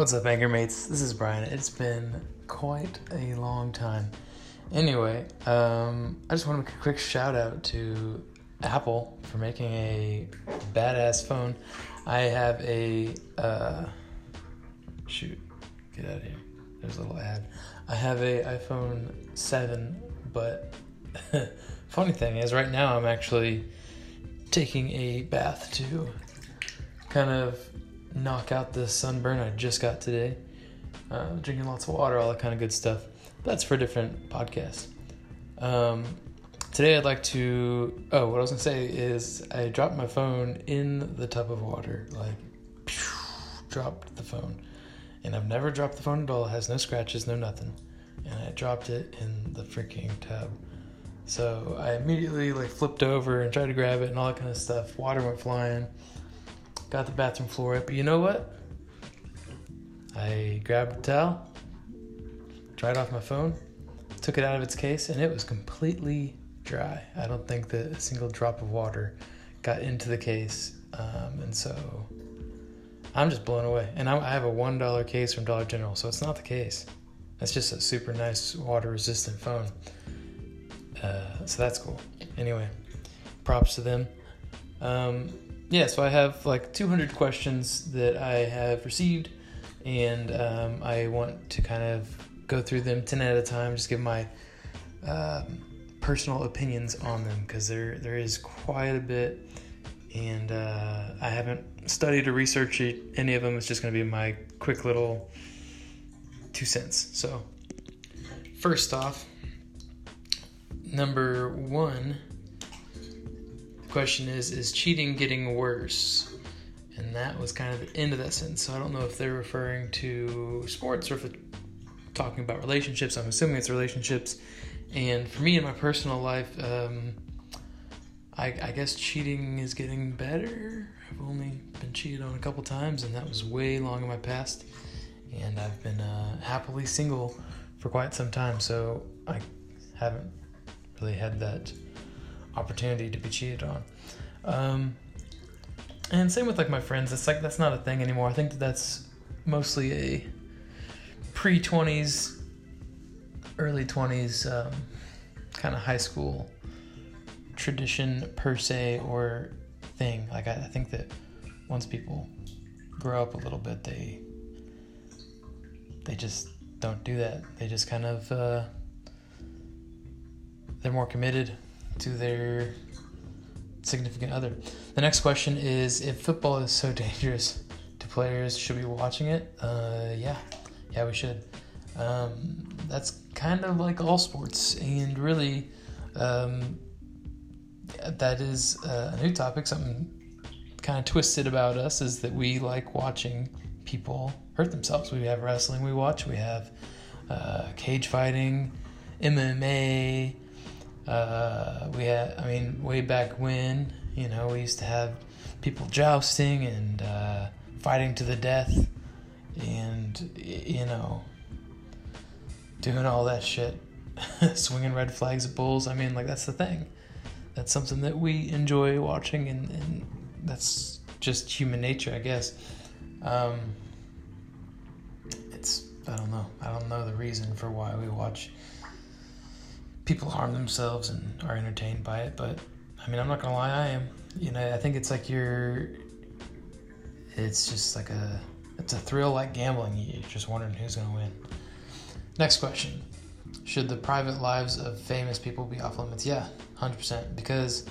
What's up, Anchor Mates? This is Brian. It's been quite a long time. Anyway, um, I just want to make a quick shout out to Apple for making a badass phone. I have a uh, shoot, get out of here. There's a little ad. I have a iPhone 7, but funny thing is, right now I'm actually taking a bath to kind of knock out the sunburn I just got today. Uh, drinking lots of water, all that kind of good stuff. That's for a different podcast. Um, today I'd like to. Oh, what I was gonna say is I dropped my phone in the tub of water, like pew, dropped the phone, and I've never dropped the phone at all. It has no scratches, no nothing, and I dropped it in the freaking tub. So I immediately like flipped over and tried to grab it and all that kind of stuff. Water went flying. Got the bathroom floor up. But you know what? I grabbed a towel, dried off my phone, took it out of its case, and it was completely dry. I don't think that a single drop of water got into the case. Um, and so I'm just blown away. And I, have a $1 case from Dollar General, so it's not the case. It's just a super nice water resistant phone. Uh, so that's cool. Anyway, props to them. Um, yeah, so I have like 200 questions that I have received, and um, I want to kind of go through them 10 at a time, just give my um, personal opinions on them because there there is quite a bit, and uh, I haven't studied or researched any of them. It's just going to be my quick little two cents. So, first off, number one question is Is cheating getting worse? And that was kind of the end of that sentence. So I don't know if they're referring to sports or if it's talking about relationships. I'm assuming it's relationships. And for me in my personal life, um, I, I, guess cheating is getting better. I've only been cheated on a couple times, and that was way long in my past. And I've been uh, happily single for quite some time, so I haven't really had that opportunity to be cheated on. Um, and same with like my friends. It's like that's not a thing anymore. I think that that's mostly a pre twenties, early twenties um, kind of high school tradition per se or thing. Like I, I think that once people grow up a little bit, they they just don't do that. They just kind of uh, they're more committed to their significant other. The next question is if football is so dangerous to players, should we be watching it? Uh, yeah, yeah, we should. Um, that's kind of like all sports, and really, um, that is a new topic. Something kind of twisted about us is that we like watching people hurt themselves. We have wrestling we watch, we have uh, cage fighting, MMA, uh, we had, I mean, way back when, you know, we used to have people jousting and uh, fighting to the death and, you know, doing all that shit, swinging red flags at bulls. I mean, like, that's the thing. That's something that we enjoy watching, and, and that's just human nature, I guess. Um, it's, I don't know. I don't know the reason for why we watch people harm themselves and are entertained by it. But I mean, I'm not gonna lie, I am. You know, I think it's like you're. It's just like a. It's a thrill like gambling. You're just wondering who's gonna win. Next question: Should the private lives of famous people be off limits? Yeah, hundred percent. Because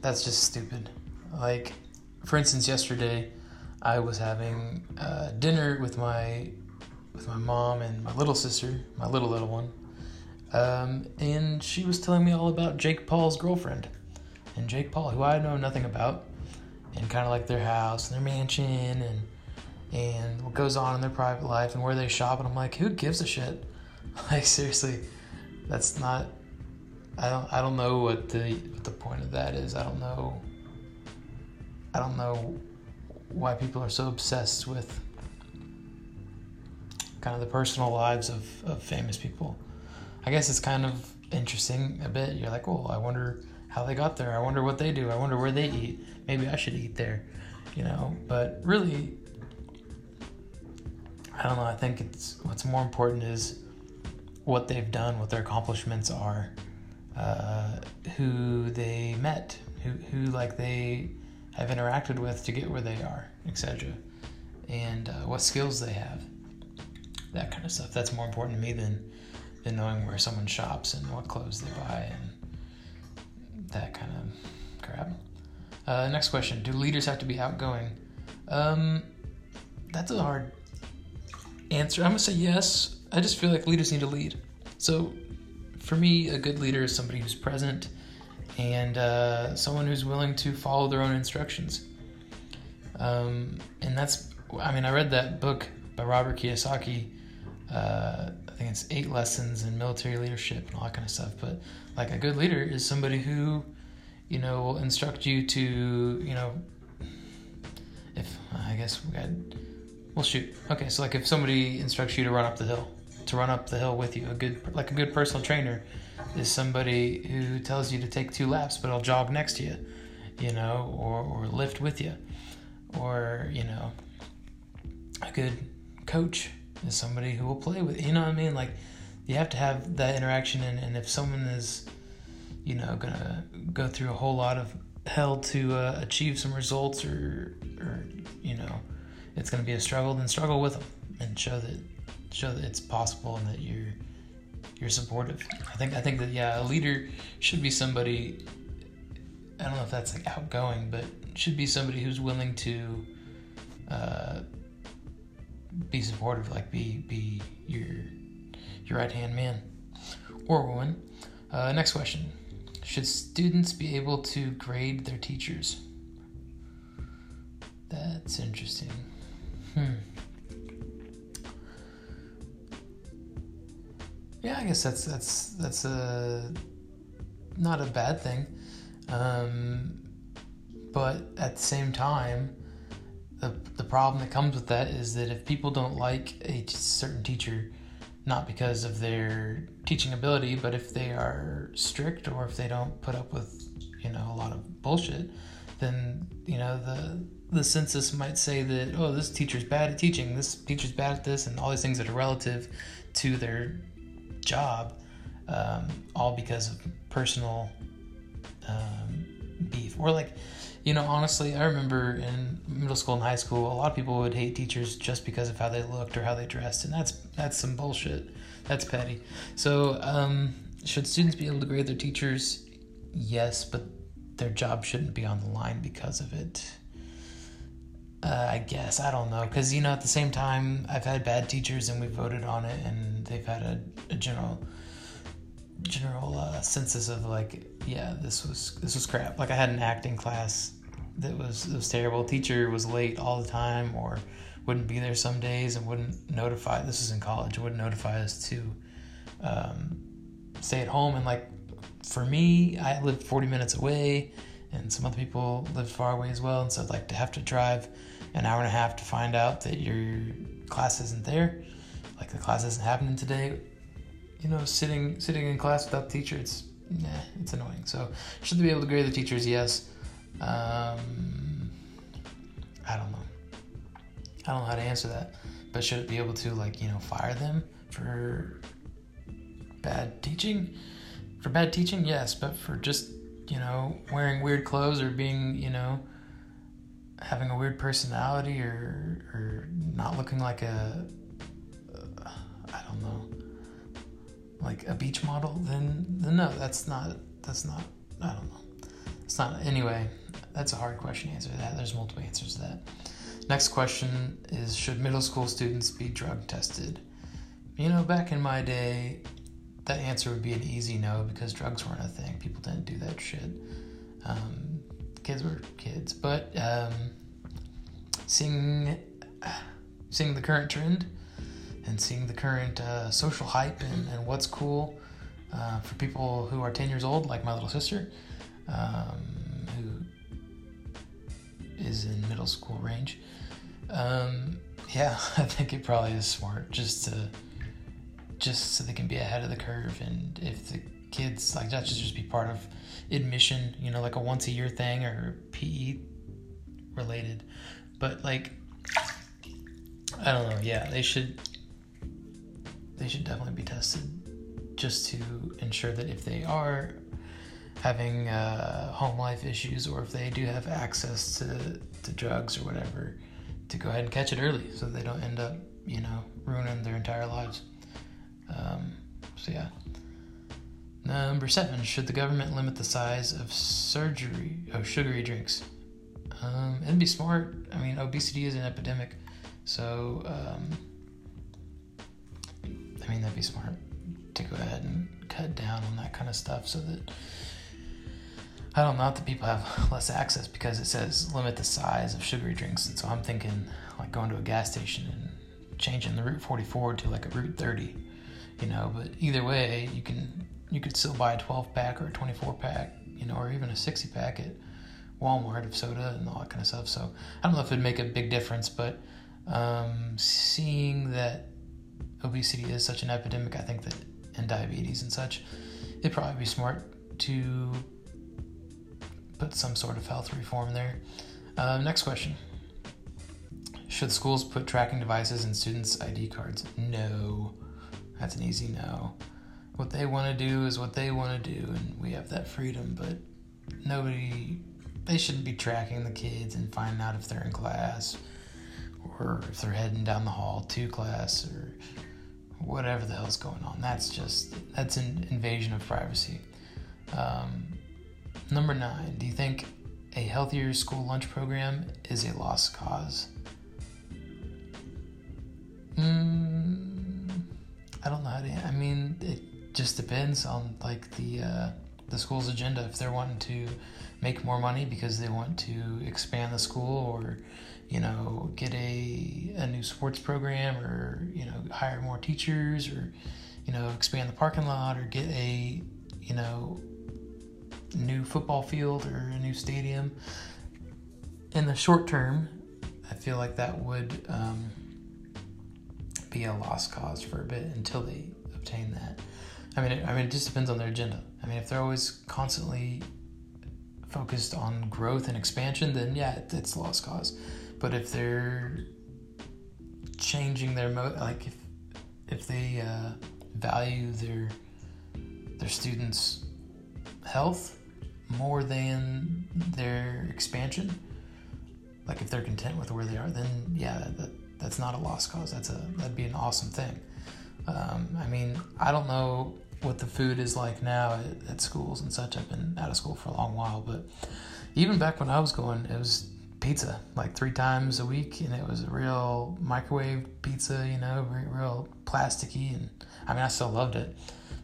that's just stupid. Like, for instance, yesterday I was having uh, dinner with my with my mom and my little sister, my little little one, um, and she was telling me all about Jake Paul's girlfriend. And Jake Paul, who I know nothing about, and kind of like their house and their mansion and and what goes on in their private life and where they shop. And I'm like, who gives a shit? Like seriously, that's not. I don't. I don't know what the what the point of that is. I don't know. I don't know why people are so obsessed with kind of the personal lives of, of famous people. I guess it's kind of interesting a bit. You're like, well, I wonder how they got there. I wonder what they do. I wonder where they eat. Maybe I should eat there, you know. But really, I don't know. I think it's what's more important is what they've done, what their accomplishments are, uh, who they met, who who like they have interacted with to get where they are, etc. And uh, what skills they have, that kind of stuff. That's more important to me than than knowing where someone shops and what clothes they buy and that kind of crap. Uh, next question: Do leaders have to be outgoing? Um, that's a hard answer. I'm gonna say yes. I just feel like leaders need to lead. So, for me, a good leader is somebody who's present and uh, someone who's willing to follow their own instructions. Um, and that's, I mean, I read that book by Robert Kiyosaki. Uh, think it's eight lessons in military leadership and all that kind of stuff. But like a good leader is somebody who, you know, will instruct you to, you know, if I guess we got well, shoot. Okay, so like if somebody instructs you to run up the hill, to run up the hill with you, a good like a good personal trainer is somebody who tells you to take two laps, but I'll jog next to you, you know, or or lift with you, or you know, a good coach is somebody who will play with. You know what I mean? Like you have to have that interaction, and, and if someone is, you know, gonna go through a whole lot of hell to uh, achieve some results, or or you know it's to be a struggle, then struggle with them and show that show that it's possible and that you're you're supportive. I think I think that yeah, a leader should be somebody. I don't know if that's like outgoing, but should be somebody who's willing to uh, be supportive, like be be your your right hand man or woman. Uh, next question: Should students be able to grade their teachers? That's interesting. Hmm. Yeah, I guess that's that's that's a not a bad thing, um, but at the same time, the the problem that comes with that is that if people don't like a certain teacher, not because of their teaching ability, but if they are strict or if they don't put up with you know a lot of bullshit, then you know the the census might say that oh this teacher's bad at teaching this teacher's bad at this and all these things that are relative to their job um, all because of personal um, beef. Or like you know honestly i remember in middle school and high school a lot of people would hate teachers just because of how they looked or how they dressed and that's that's some bullshit. That's petty. So um, should students be able to grade their teachers? Yes but their job shouldn't be on the line because of it. Uh, I guess. I don't know. Because you know at the same time I've had bad teachers and we voted on it and they've had a, a general general uh, census of like yeah this was this was crap. Like I had an acting class that was it was terrible. Teacher was late all the time or wouldn't be there some days and wouldn't notify this was in college wouldn't notify us to um, stay at home. And like for me I lived 40 minutes away and some other people lived far away as well. And so like to have to drive an hour and a half to find out that your class isn't there. Like the class isn't happening today. You know sitting sitting in class without the teacher it's nah it's annoying. So should they be able to grade the teachers? Yes um, i don't know. I don't know how to answer that. But should it be able to like you know fire them for bad teaching? For bad teaching yes. But for just you know, wearing weird clothes or being, you know, having a weird personality or or not looking like a uh, I don't know, like a beach model, then then no, that's not that's not I don't know. Not anyway. That's a hard question to answer. That there's multiple answers to that. Next question is: Should middle school students be drug tested? You know, back in my day, that answer would be an easy no because drugs weren't a thing. People didn't do that shit. Um, kids were kids, but um, seeing seeing the current trend and seeing the current uh, social hype and, and what's cool uh, for people who are 10 years old, like my little sister, um, who is in middle school range. Um, yeah, I think it probably is smart just to just so they can be ahead of the curve. And if the kids like that should just be part of admission, you know, like a once a year thing or PE related. But like I don't know. Yeah, they should. They should definitely be tested, just to ensure that if they are having uh, home life issues or if they do have access to to drugs or whatever, to go ahead and catch it early so they don't end up, you know, ruining their entire lives. Um, so yeah. Number seven, should the government limit the size of surgery of sugary drinks? Um, it'd be smart. I mean, obesity is an epidemic, so um, I mean that'd be smart to go ahead and cut down on that kind of stuff so that I don't know that people have less access because it says limit the size of sugary drinks, and so I'm thinking like going to a gas station and changing the Route 44 to like a Route 30, you know. But either way, you can you could still buy a 12 pack or a 24 pack, you know, or even a 60 pack at Walmart of soda and all that kind of stuff. So I don't know if it'd make a big difference, but um, seeing that obesity is such an epidemic, I think that and diabetes and such, it'd probably be smart to put some sort of health reform there. Uh, next question. Should schools put tracking devices in students' ID cards? No. That's an easy no what they want to do is what they want to do, and we have that freedom. But nobody, they shouldn't be tracking the kids and finding out if they're in class or if they're heading down the hall to class or whatever the hell's going on. That's just that's an invasion of privacy. Um, number nine, do you think a healthier school lunch program is a lost cause? Mm, I don't know how to. I mean, it just depends on like the uh, the school's agenda. If they're wanting to make more money because they want to expand the school, or you know, get a a new sports program, or you know, hire more teachers, or you know, expand the parking lot, or get a you know new football field or a new stadium. In the short term, I feel like that would um, be a lost cause for a bit until they obtain that. I mean, it, I mean, it just depends on their agenda. I mean, if they're always constantly focused on growth and expansion, then yeah, it, it's lost cause. But if they're changing their mo, like if if they uh, value their their students' health more than their expansion, like if they're content with where they are, then yeah, that, that that's not a lost cause. That's a that'd be an awesome thing. Um, I mean, I don't know what the food is like now at, at, schools and such. I've been out of school for a long while, but even back when I was going, it was pizza like three times a week, and it was a real microwave pizza, you know, real plasticky. And I mean, I still loved it,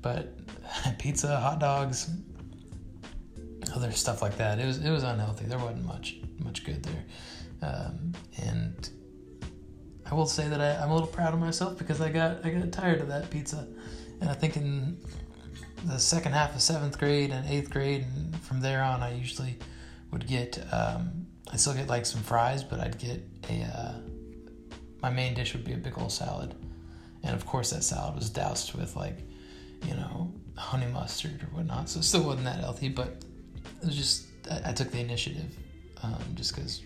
but pizza, hot dogs, other stuff like that. It was it was unhealthy. There wasn't much much good there, um, and I will say that I, I'm a little proud of myself because I got I got tired of that pizza. And I think in the second half of seventh grade and eighth grade, and from there on, I usually would get, um, I still get like some fries, but I'd get a, uh, my main dish would be a big old salad. And of course, that salad was doused with like, you know, honey mustard or whatnot. So it still wasn't that healthy, but it was just, I, I took the initiative um, just because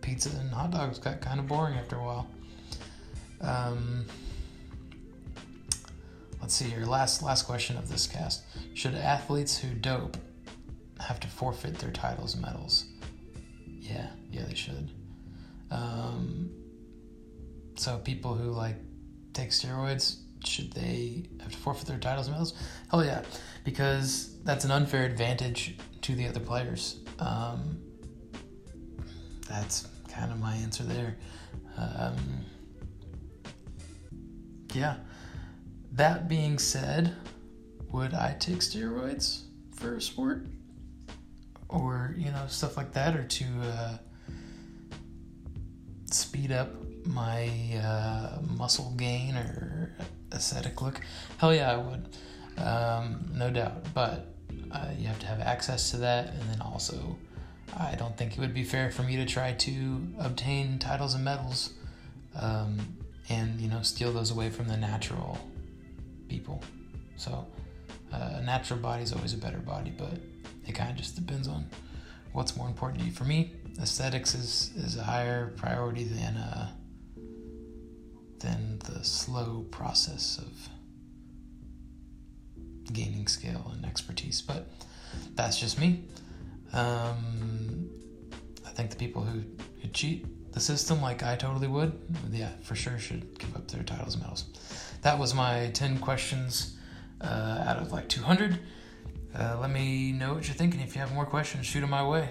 pizza and hot dogs got kind of boring after a while. Um, Let's see here. Last last question of this cast: Should athletes who dope have to forfeit their titles and medals? Yeah, yeah, they should. Um, so people who like take steroids should they have to forfeit their titles and medals? Hell yeah, because that's an unfair advantage to the other players. Um, that's kind of my answer there. Um, yeah. That being said, would I take steroids for a sport? Or, you know, stuff like that, or to uh, speed up my uh, muscle gain or aesthetic look? Hell yeah, I would. Um, no doubt. But uh, you have to have access to that, and then also, I don't think it would be fair for me to try to obtain titles and medals um, and, you know, steal those away from the natural people. So uh, a natural body is always a better body, but it kind of just depends on what's more important to you. For me, aesthetics is is a higher priority than uh, than the slow process of gaining skill and expertise. But that's just me. Um, I think the people who, who cheat the system like I totally would, yeah, for sure should give up their titles and medals. That was my 10 questions uh, out of like 200. Uh, let me know what you're thinking. If you have more questions, shoot them my way.